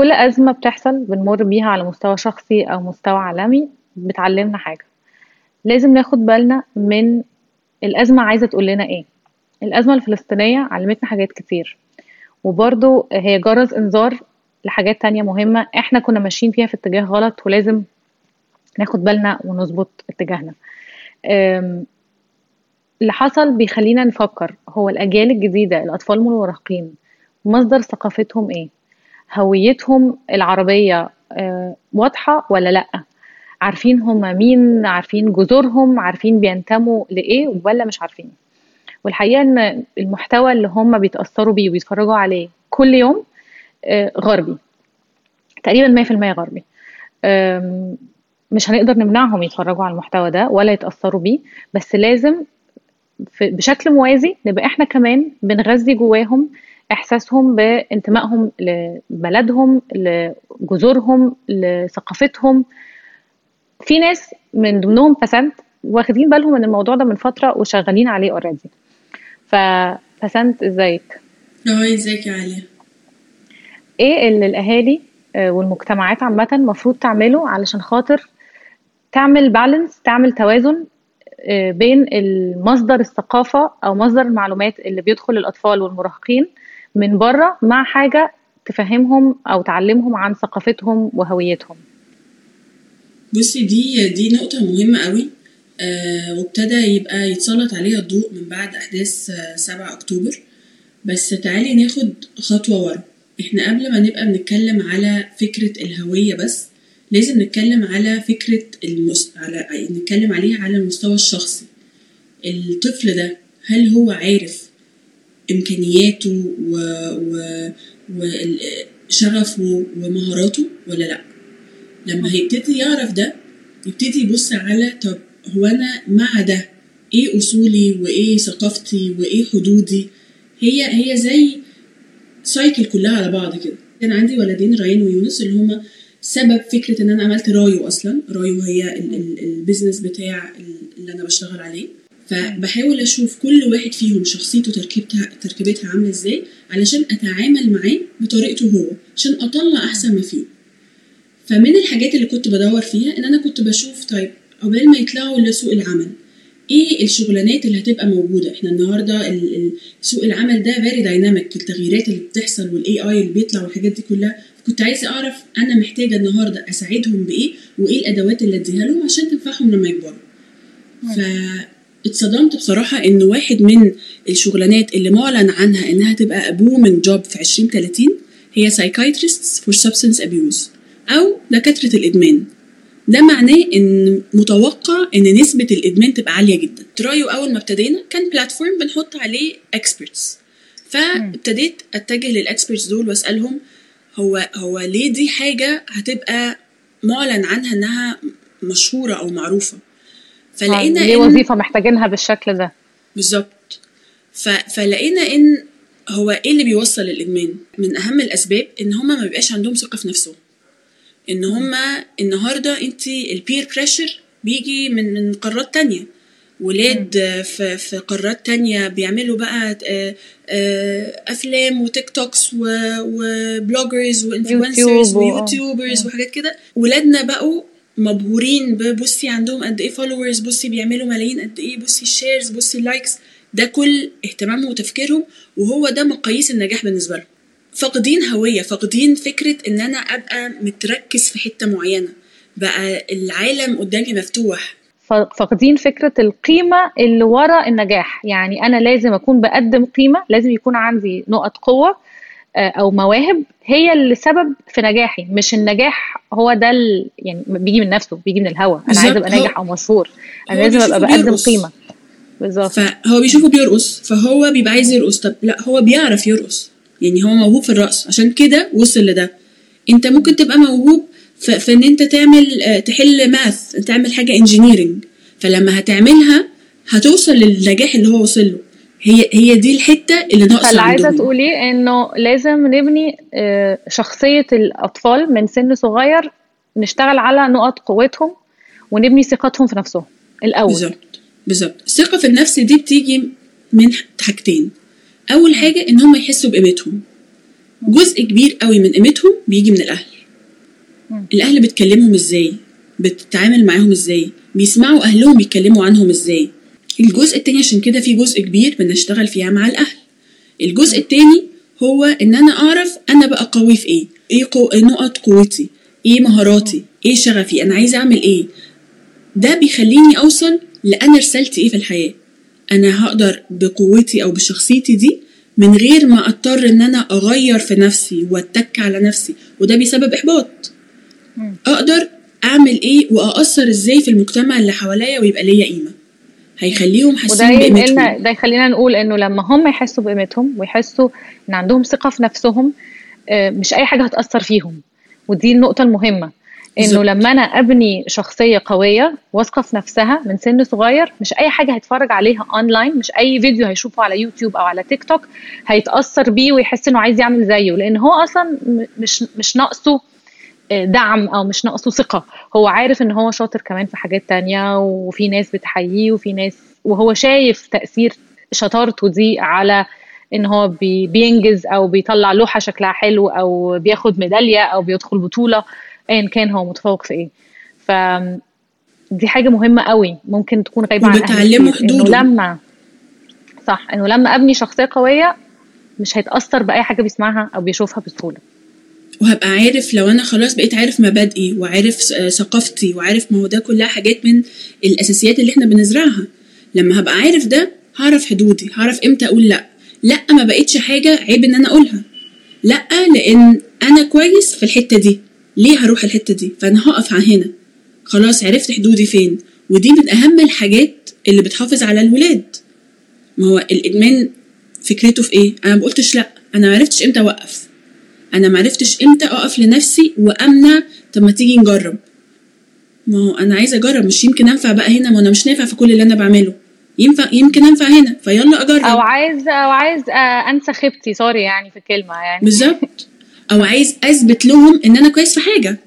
كل أزمة بتحصل بنمر بيها على مستوى شخصي أو مستوى عالمي بتعلمنا حاجة. لازم ناخد بالنا من الأزمة عايزة تقول لنا إيه. الأزمة الفلسطينية علمتنا حاجات كتير وبرضو هي جرس إنذار لحاجات تانية مهمة إحنا كنا ماشيين فيها في اتجاه غلط ولازم ناخد بالنا ونظبط اتجاهنا. اللي حصل بيخلينا نفكر هو الأجيال الجديدة الأطفال المراهقين مصدر ثقافتهم إيه؟ هويتهم العربية آه، واضحة ولا لأ؟ عارفين هم مين؟ عارفين جذورهم؟ عارفين بينتموا لإيه؟ ولا مش عارفين؟ والحقيقة إن المحتوى اللي هم بيتأثروا بيه وبيتفرجوا عليه كل يوم آه، غربي. تقريبا 100% غربي. مش هنقدر نمنعهم يتفرجوا على المحتوى ده ولا يتأثروا بيه بس لازم بشكل موازي نبقى إحنا كمان بنغذي جواهم إحساسهم بانتمائهم لبلدهم لجذورهم لثقافتهم. في ناس من ضمنهم بسنت واخدين بالهم من الموضوع ده من فترة وشغالين عليه اوريدي فبسنت إزيك؟ هاي إزيك يا عليا إيه اللي الأهالي آه، والمجتمعات عامة المفروض تعمله علشان خاطر تعمل بالانس تعمل توازن آه، بين المصدر الثقافة أو مصدر المعلومات اللي بيدخل الأطفال والمراهقين من بره مع حاجة تفهمهم أو تعلمهم عن ثقافتهم وهويتهم. بصي دي دي نقطة مهمة قوي. آه وابتدى يبقى يتسلط عليها الضوء من بعد أحداث آه 7 أكتوبر. بس تعالي ناخد خطوة ورا. إحنا قبل ما نبقى بنتكلم على فكرة الهوية بس لازم نتكلم على فكرة المس... على نتكلم عليها على المستوى الشخصي. الطفل ده هل هو عارف إمكانياته و... و... وشغفه ومهاراته ولا لأ؟ لما هيبتدي يعرف ده يبتدي يبص على طب هو أنا مع ده إيه أصولي وإيه ثقافتي وإيه حدودي؟ هي هي زي cycle كلها على بعض كده. كان عندي ولدين رايان ويونس اللي هما سبب فكرة إن أنا عملت رايو أصلا. رايو هي ال- ال- ال business بتاع ال- اللي أنا بشتغل عليه. فبحاول أشوف كل واحد فيهم شخصيته تركيبتها تركيبتها عاملة إزاي علشان أتعامل معاه بطريقته هو عشان أطلع أحسن ما فيه. فمن الحاجات اللي كنت بدور فيها إن أنا كنت بشوف طيب قبل ما يطلعوا لسوق العمل إيه الشغلانات اللي هتبقى موجودة؟ إحنا النهارده ال- ال- سوق العمل ده very dynamic التغييرات اللي بتحصل وال AI اللي بيطلع والحاجات دي كلها. كنت عايزة أعرف أنا محتاجة النهارده أساعدهم بإيه وإيه الأدوات اللي أديها لهم عشان تنفعهم لما يكبروا. فاتصدمت بصراحة إن واحد من الشغلانات اللي معلن عنها إنها تبقى booming job في 2030 هي psychiatrists for substance abuse أو دكاترة الإدمان. ده معناه إن متوقع إن نسبة الإدمان تبقى عالية جدا. فرايو أول ما ابتدينا كان platform بنحط عليه experts فابتديت أتجه لل experts دول وأسألهم هو هو ليه دي حاجة هتبقى معلن عنها إنها مشهورة أو معروفة؟ فلقينا ليه إن- وظيفة محتاجينها بالشكل ده؟ بالظبط. ف... فلقينا إن هو إيه اللي بيوصل للإدمان؟ من أهم الأسباب إن هما ما بيبقاش عندهم ثقة في نفسهم. إن هما النهارده أنت ال peer pressure بيجي من من قارات تانية. ولاد آه، في في قارات تانية بيعملوا بقى آه، آه، أفلام و TikToks و bloggers و influencers و YouTubers وحاجات كده. ولادنا بقوا مبهورين ببصي عندهم قد إيه followers بصي بيعملوا ملايين قد إيه بصي ال shares بصي ال likes ده كل اهتمامهم وتفكيرهم وهو ده مقاييس النجاح بالنسبة لهم. فاقدين هوية فاقدين فكرة إن أنا أبقى متركز في حتة معينة. بقى العالم قدامي مفتوح. فاقدين فكرة القيمة اللي ورا النجاح. يعني أنا لازم أكون بقدم قيمة لازم يكون عندي نقط قوة. آه، أو مواهب هي اللي سبب في نجاحي مش النجاح هو ده. يعني بيجي من نفسه بيجي من الهوا. عايزة أبقى هو- ناجح أو مشهور. هو لازم أبقى بقدم. قيمة. بالظبط. فهو بيشوفه بيرقص فهو بيبقى عايز يرقص. طب لا هو بيعرف يرقص. يعني هو موهوب في الرقص. عشان كده وصل لده. أنت ممكن تبقى موهوب في, في ان أنت تعمل آه، تحل ماث تعمل حاجة انجينيرنج فلما هتعملها هتوصل للنجاح اللي هو وصل له. هي هي دي الحتة اللي ناقصة فاللي عايزة عندهم. تقوليه إنه لازم نبني آه، شخصية الأطفال من سن صغير نشتغل على نقط قوتهم ونبني ثقتهم في نفسهم الأول. بالظبط بالظبط. الثقة في النفس دي بتيجي من حاجتين. أول حاجة إن هم يحسوا بقيمتهم. جزء كبير قوي من قيمتهم بيجي من الأهل. الأهل بتكلمهم إزاي؟ بتتعامل معاهم إزاي؟ بيسمعوا أهلهم بيتكلموا عنهم إزاي؟ الجزء التاني عشان كده في جزء كبير بنشتغل فيها مع الأهل. الجزء التاني هو إن أنا أعرف أنا بقى قوي في إيه. إيه قو... نقط قوتي. إيه مهاراتي. إيه شغفي. أنا عايزه أعمل إيه. ده بيخليني أوصل لأنا رسالتي إيه في الحياة. أنا هقدر بقوتي أو بشخصيتي دي من غير ما أضطر إن أنا أغير في نفسي وأتك على نفسي. وده بيسبب إحباط. أقدر أعمل إيه واثر إزاي في المجتمع اللي حواليا ويبقى ليا قيمة. هيخليهم حاسين بقيمتهم. ده يخلينا نقول إنه لما هم يحسوا بقيمتهم ويحسوا إن عندهم ثقة في نفسهم آه، مش أي حاجة هتأثر فيهم. ودي النقطة المهمة. إنه. لما أنا أبني شخصية قوية واثقة في نفسها من سن صغير مش أي حاجة هيتفرج عليها اونلاين مش أي فيديو هيشوفه على يوتيوب أو على تيك توك هيتأثر بيه ويحس إنه عايز يعمل زيه. لأن هو أصلا مش مش ناقصه دعم أو مش ناقصه ثقة هو عارف إن هو شاطر كمان في حاجات تانية وفي ناس بتحييه وفي ناس وهو شايف تأثير شطارته دي على إن هو بي بينجز أو بيطلع لوحة شكلها حلو أو بياخد ميدالية أو بيدخل بطولة ايا كان هو متفوق في إيه ف دي حاجة مهمة قوي ممكن تكون غايبة عن. إنه حدوده. لما صح إنه لما أبني شخصية قوية مش هيتأثر بأي حاجة بيسمعها أو بيشوفها بسهولة وهبقى عارف لو أنا خلاص بقيت عارف مبادئي وعارف آه، ثقافتي وعارف ما هو ده كلها حاجات من الأساسيات اللي إحنا بنزرعها. لما هبقى عارف ده هعرف حدودي هعرف إمتى أقول لأ. لأ ما بقتش حاجة عيب إن أنا أقولها. لأ لأن أنا كويس في الحتة دي. ليه هروح الحتة دي؟ فأنا هقف هنا. خلاص عرفت حدودي فين. ودي من أهم الحاجات اللي بتحافظ على الولاد. ما هو الإدمان فكرته في إيه؟ أنا ما قلتش لأ. أنا ما عرفتش إمتى أوقف. أنا ما عرفتش إمتى أقف لنفسي وأمنع. طب ما تيجي نجرب. ما هو أنا عايزة أجرب مش يمكن أنفع بقى هنا ما أنا مش نافع في كل اللي أنا بعمله. ينفع يمكن أنفع هنا فيلا أجرب. أو عايز أو عايز آه، أنسى خيبتي sorry يعني في الكلمة يعني. بالظبط. أو عايز أثبت لهم إن أنا كويس في حاجة.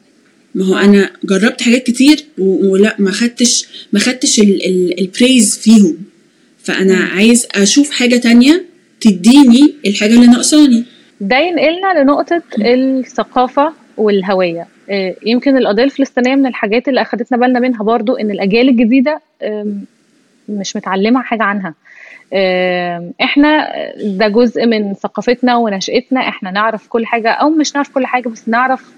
ما هو أنا جربت حاجات كتير ولا ما خدتش ما خدتش ال prize فيهم. فأنا عايز أشوف حاجة تانية تديني الحاجة اللي ناقصاني. ده ينقلنا لنقطة الثقافة والهوية. آه، يمكن القضية الفلسطينية من الحاجات اللي أخدتنا بالنا منها برضو إن الأجيال الجديدة مش متعلمة حاجة عنها. إحنا ده جزء من ثقافتنا ونشأتنا إحنا نعرف كل حاجة أو مش نعرف كل حاجة بس نعرف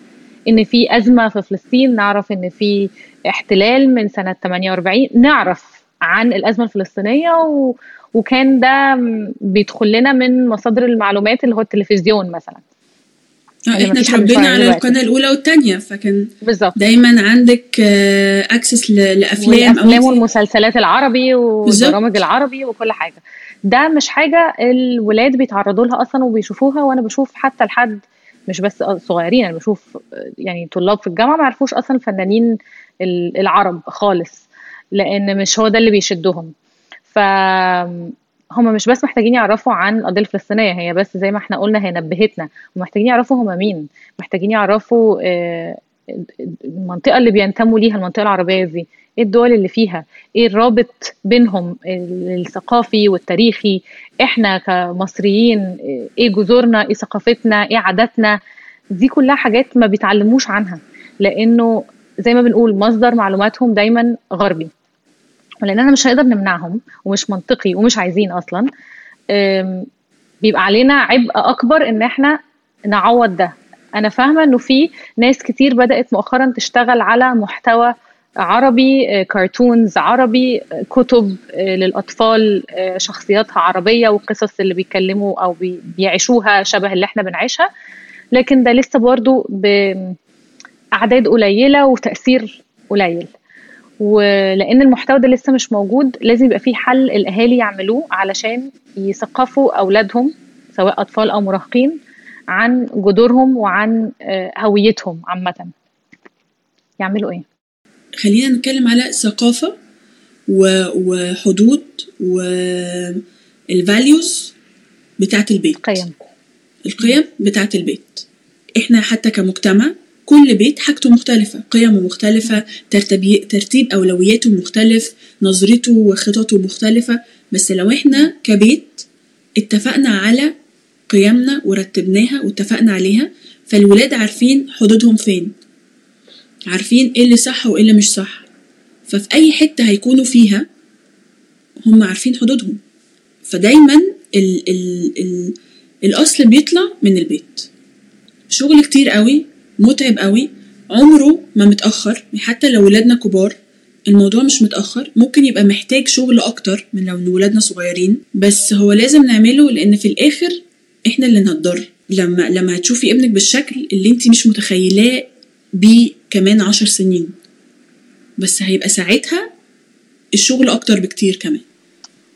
إن في أزمة في فلسطين نعرف إن في احتلال من سنة 48 نعرف عن الأزمة الفلسطينية و... وكان ده بيدخل لنا من مصادر المعلومات اللي هو التلفزيون مثلا. آه، إحنا اتربينا بيتفرج على. القناة الأولى والثانيه فكان بالظبط. دايما عندك اكسس لأفلام والأفلام أو والمسلسلات العربي والبرامج العربي وكل حاجة. ده مش حاجة الولاد بيتعرضوا لها أصلا وبيشوفوها وأنا بشوف حتى لحد مش بس صغيرين أنا بشوف يعني طلاب في الجامعة ما يعرفوش أصلا الفنانين ال- العرب خالص لأن مش هو ده اللي بيشدهم. هم مش بس محتاجين يعرفوا عن القضية الفلسطينيه هي بس زي ما إحنا قلنا هي نبهتنا. ومحتاجين يعرفوا هم مين. محتاجين يعرفوا آه، المنطقة اللي بينتموا ليها المنطقة العربية دي. إيه الدول اللي فيها؟ إيه الرابط بينهم الثقافي والتاريخي؟ إحنا كمصريين إيه جذورنا؟ إيه ثقافتنا؟ إيه عاداتنا؟ دي كلها حاجات ما بيتعلموش عنها. لأنه زي ما بنقول مصدر معلوماتهم دايما غربي. ولاننا مش هنقدر نمنعهم ومش منطقي ومش عايزين أصلا. بيبقى علينا عبء أكبر إن إحنا نعوض ده. أنا فاهمة إنه في ناس كتير بدأت مؤخرا تشتغل على محتوى عربي كرتونز عربي آه، كتب آه، للأطفال شخصياتها عربية وقصص اللي بيتكلموا أو بي- بيعيشوها شبه اللي إحنا بنعيشها. لكن ده لسه برضو بأعداد قليلة وتأثير قليل. ولأن المحتوى ده لسه مش موجود لازم يبقى فيه حل الأهالي يعملوه علشان يثقفوا أولادهم سواء أطفال أو مراهقين عن جذورهم وعن آه، هويتهم عامة. يعملوا إيه؟ خلينا نتكلم على ثقافة و- وحدود والفاليوز بتاعت البيت. قيم القيم بتاعت البيت. إحنا حتى كمجتمع كل بيت حاجته مختلفة قيمه مختلفة. ترتيب أولوياته مختلف نظرته وخططه مختلفة. بس لو إحنا كبيت اتفقنا على قيمنا ورتبناها واتفقنا عليها فالولاد عارفين حدودهم فين. عارفين إيه اللي صح وإيه اللي مش صح. ففي أي حتة هيكونوا فيها هم عارفين حدودهم. فدايما ال ال ال الأصل بيطلع من البيت. شغل كتير قوي متعب قوي عمره ما متأخر حتى لو ولادنا كبار. الموضوع مش متأخر ممكن يبقى محتاج شغل أكتر من لو ولادنا صغيرين. بس هو لازم نعمله لأن في الآخر إحنا اللي نهضر لما لما هتشوفي ابنك بالشكل اللي انت مش متخيلاه بيه كمان عشر سنين. بس هيبقى ساعتها الشغل أكتر بكتير كمان.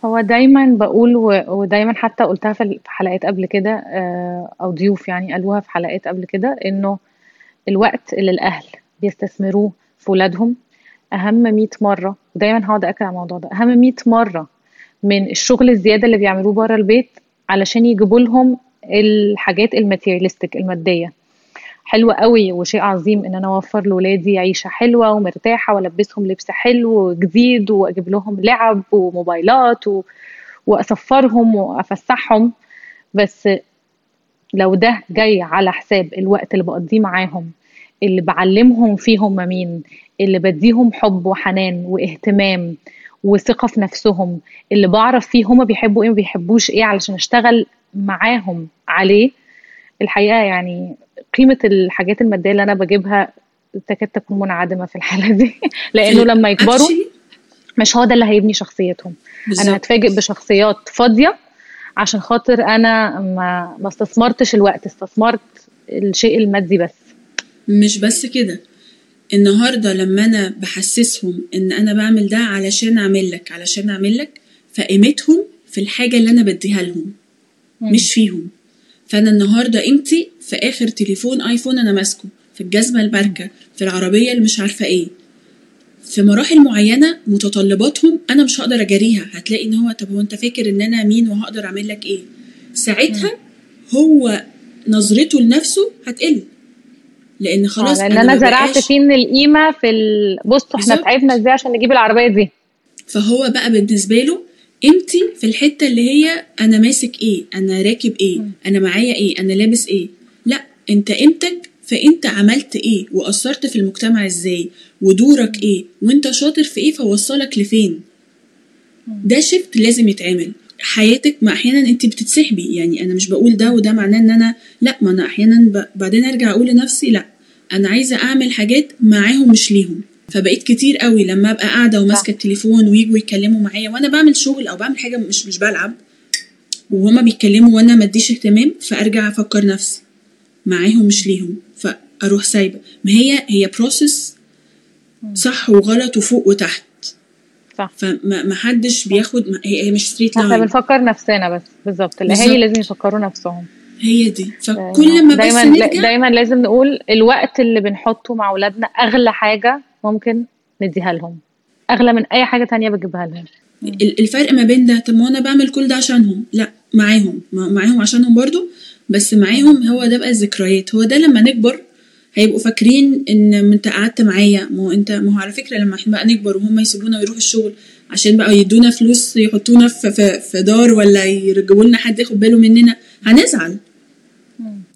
هو دايما بقول ودايما حتى قلتها في حلقات قبل كده آه، أو ضيوف يعني قالوها في حلقات قبل كده إنه الوقت اللي الأهل بيستثمروه في ولادهم أهم 100 مرة ودايما هقعد اكد على الموضوع ده أهم 100 مرة من الشغل الزيادة اللي بيعملوه بره البيت علشان يجيبوا لهم الحاجات الماتيريالستيك المادية. حلو قوي وشيء عظيم إن أنا أوفر لاولادي عيشة حلوة ومرتاحة وألبسهم لبس حلو وجديد وأجيب لهم لعب وموبايلات و... واسفرهم وأفسحهم. بس لو ده جاي على حساب الوقت اللي بقضيه معاهم اللي بعلمهم فيه هم مين اللي بديهم حب وحنان واهتمام وثقة في نفسهم اللي بعرف فيه هما بيحبوا إيه وما بيحبوش إيه علشان اشتغل معاهم عليه. الحقيقة يعني قيمة الحاجات المادية اللي أنا بجيبها تكاد تكون منعدمة في الحالة دي. لأنه لما يكبروا مش هو ده اللي هيبني شخصيتهم. أنا بالظبط. هتفاجئ بشخصيات فاضية عشان خاطر أنا ما ما استثمرتش الوقت استثمرت الشيء المادي بس. مش بس كده النهارده لما أنا بحسسهم إن أنا بعمل ده علشان أعمل لك علشان أعمل لك فقيمتهم في الحاجة اللي أنا بديها لهم مش فيهم. فأنا النهارده قيمتي في آخر تليفون آيفون أنا ماسكه في الجزمة الباركة في العربية اللي مش عارفة إيه. في مراحل معينة متطلباتهم أنا مش هقدر أجاريها. هتلاقي إن هو طب هو أنت فاكر إن أنا مين وهقدر أعمل لك إيه؟ ساعتها هو نظرته لنفسه هتقل. لأن خلاص آه، لأن أنا ما زرعت فيه ان القيمة في. بصوا إحنا. تعبنا إزاي عشان نجيب العربية دي؟ فهو بقى بالنسبة له قيمتي في الحتة اللي هي أنا ماسك إيه؟ أنا راكب إيه؟ أنا معايا إيه؟ أنا لابس إيه؟ لأ أنت قيمتك فأنت عملت إيه؟ وأثرت في المجتمع إزاي؟ ودورك إيه؟ وأنت شاطر في إيه؟ فوصلك لفين؟ ده شيفت لازم يتعمل. حياتك ما أحيانا أنت بتتسحبي. يعني أنا مش بقول ده وده معناه إن أنا لأ ما أنا أحيانا ب... بعدين أرجع أقول لنفسي لأ أنا عايزة أعمل حاجات معاهم مش ليهم. فبقيت كتير قوي لما أبقى قاعدة وماسكة التليفون ويجوا يتكلموا معايا وأنا بعمل شغل أو بعمل حاجة مش مش بلعب وهما بيتكلموا وأنا ما أديش اهتمام فأرجع أفكر نفسي. معاهم مش ليهم. فاروح سايبة. ما هي هي process صح وغلط وفوق وتحت. صح. فما ما حدش بياخد ما- هي مش straight إحنا line بنفكر نفسنا بس بالظبط. الاهالي. لازم يفكروا نفسهم. هي دي. فكل ما بس دايما نرجع دايما لازم نقول الوقت اللي بنحطه مع أولادنا أغلى حاجة ممكن نديها لهم. أغلى من أي حاجة تانية بجيبها لهم. ال- الفرق ما بين ده طب ما أنا بعمل كل ده عشانهم. لا معاهم. ما- معاهم عشانهم برضو بس معاهم هو ده بقى الذكريات. هو ده لما نكبر هيبقوا فاكرين إن ما أنت قعدت معايا. ما هو انت ما هو على فكرة لما إحنا بقى نكبر وهم يسيبونا ويروحوا الشغل عشان بقى يدونا فلوس يحطونا في في, في دار ولا يرجعوا لنا حد ياخد باله مننا هنزعل.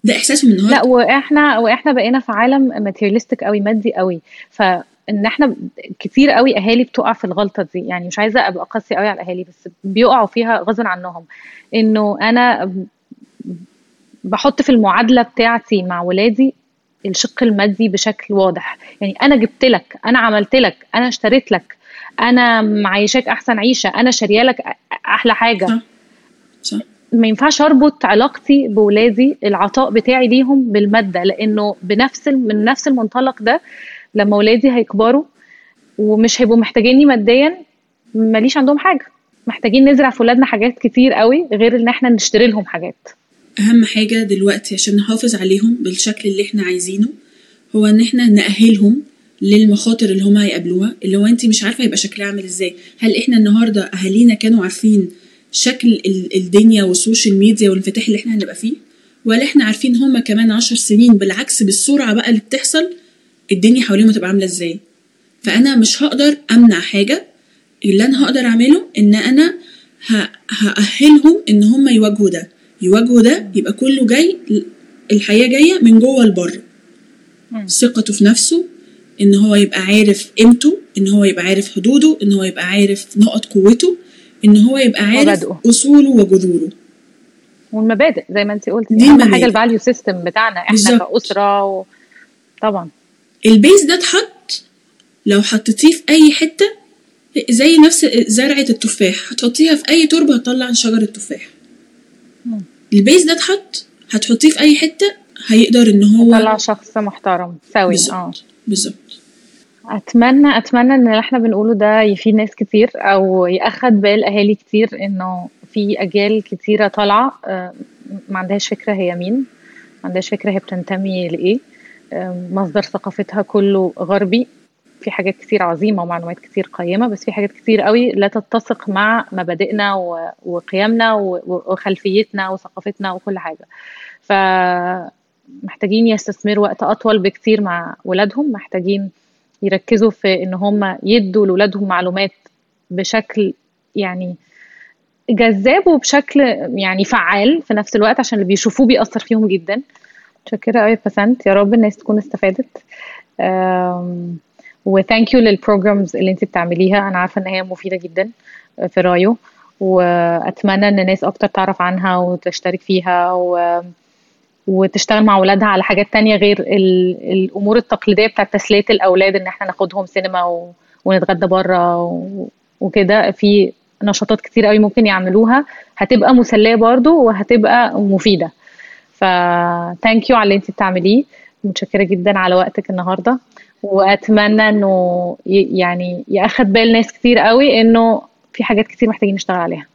ده إحساس من النهارده. لا وإحنا وإحنا بقينا في عالم ماتيريالستيك قوي مادي قوي. فان إحنا كتير قوي أهالي بتقع في الغلطة دي. يعني مش عايزة أبقى قاسية قوي على الأهالي بس بيقعوا فيها غصب عنهم. إنه أنا بحط في المعادلة بتاعتي مع ولادي الشق المادي بشكل واضح. يعني أنا جبت لك أنا عملت لك أنا اشتريت لك أنا معيشاك أحسن عيشة أنا شارية لك أحلى حاجة. صح. صح. ما ينفعش أربط علاقتي بولادي العطاء بتاعي ليهم بالمادة لأنه بنفس من نفس المنطلق ده لما ولادي هيكبروا ومش هيبقوا محتاجيني ماديا ماليش عندهم حاجة. محتاجين نزرع في ولادنا حاجات كتير قوي غير إن إحنا نشتري لهم حاجات. أهم حاجة دلوقتي عشان نحافظ عليهم بالشكل اللي إحنا عايزينه هو إن إحنا نأهلهم للمخاطر اللي هما هيقابلوها اللي هو أنت مش عارفة يبقى شكلها عامل إزاي. هل إحنا النهارده أهالينا كانوا عارفين شكل ال- الدنيا والسوشيال ميديا والانفتاح اللي إحنا هنبقى فيه؟ ولا إحنا عارفين هما كمان عشر سنين بالعكس بالسرعة بقى اللي بتحصل الدنيا حواليهم هتبقى عاملة إزاي؟ فأنا مش هقدر أمنع حاجة اللي أنا هقدر أعمله إن أنا ه- هأهلهم إن هم يواجهوا ده. يواجهوا ده يبقى كله جاي الحياة جاية من جوه لبره. ثقته في نفسه إن هو يبقى عارف قيمته إن هو يبقى عارف حدوده إن هو يبقى عارف نقط قوته إن هو يبقى عارف مبادئه. أصوله وجذوره والمبادئ زي ما انت قلتي دي المبادئ. حاجة ال value system بتاعنا إحنا بالظبط. كأسرة و... طبعا ال base ده اتحط لو حطيتيه في أي حتة زي نفس زرعة التفاح هتحطيها في أي تربة هتطلع شجره تفاح. ال base ده اتحط هتحطيه في أي حتة هيقدر إن هو طلع شخص محترم سوي آه. بالظبط. بالظبط أتمنى أتمنى إن اللي إحنا بنقوله ده يفيد ناس كتير أو ياخد بال أهالي كتير إنه في أجيال كتيرة طالعة آه، ما عندهاش فكرة هي مين ما عندهاش فكرة هي بتنتمي لإيه آه، مصدر ثقافتها كله غربي. في حاجات كتير عظيمة ومعلومات كتير قيمة بس في حاجات كتير قوي لا تتسق مع مبادئنا وقيمنا وخلفيتنا وثقافتنا وكل حاجة. فمحتاجين يستثمروا وقت أطول بكتير مع ولادهم محتاجين يركزوا في إن هم يدوا لاولادهم معلومات بشكل يعني جذاب وبشكل يعني فعال في نفس الوقت عشان اللي بيشوفوه بيأثر فيهم جدا. متشكرة قوي بسنت يا رب الناس تكون استفادت. و thank you لل programs اللي انت بتعمليها. أنا عارفة إن هي مفيدة جدا في رأيي وأتمنى إن الناس أكتر تعرف عنها وتشترك فيها و... وتشتغل مع أولادها على حاجات تانية غير ال... الأمور التقليدية بتاعت تسلية الأولاد إن إحنا ناخدهم سينما و... ونتغدى بره و... وكده. في نشاطات كتير قوي ممكن يعملوها. هتبقى مسلية برضو وهتبقى مفيدة. ف ثانك يو على اللي انت بتعمليه. متشكرة جدا على وقتك النهارده. وأتمنى إنه. يعني ياخد بال ناس كتير قوي إنه في حاجات كتير محتاجين نشتغل عليها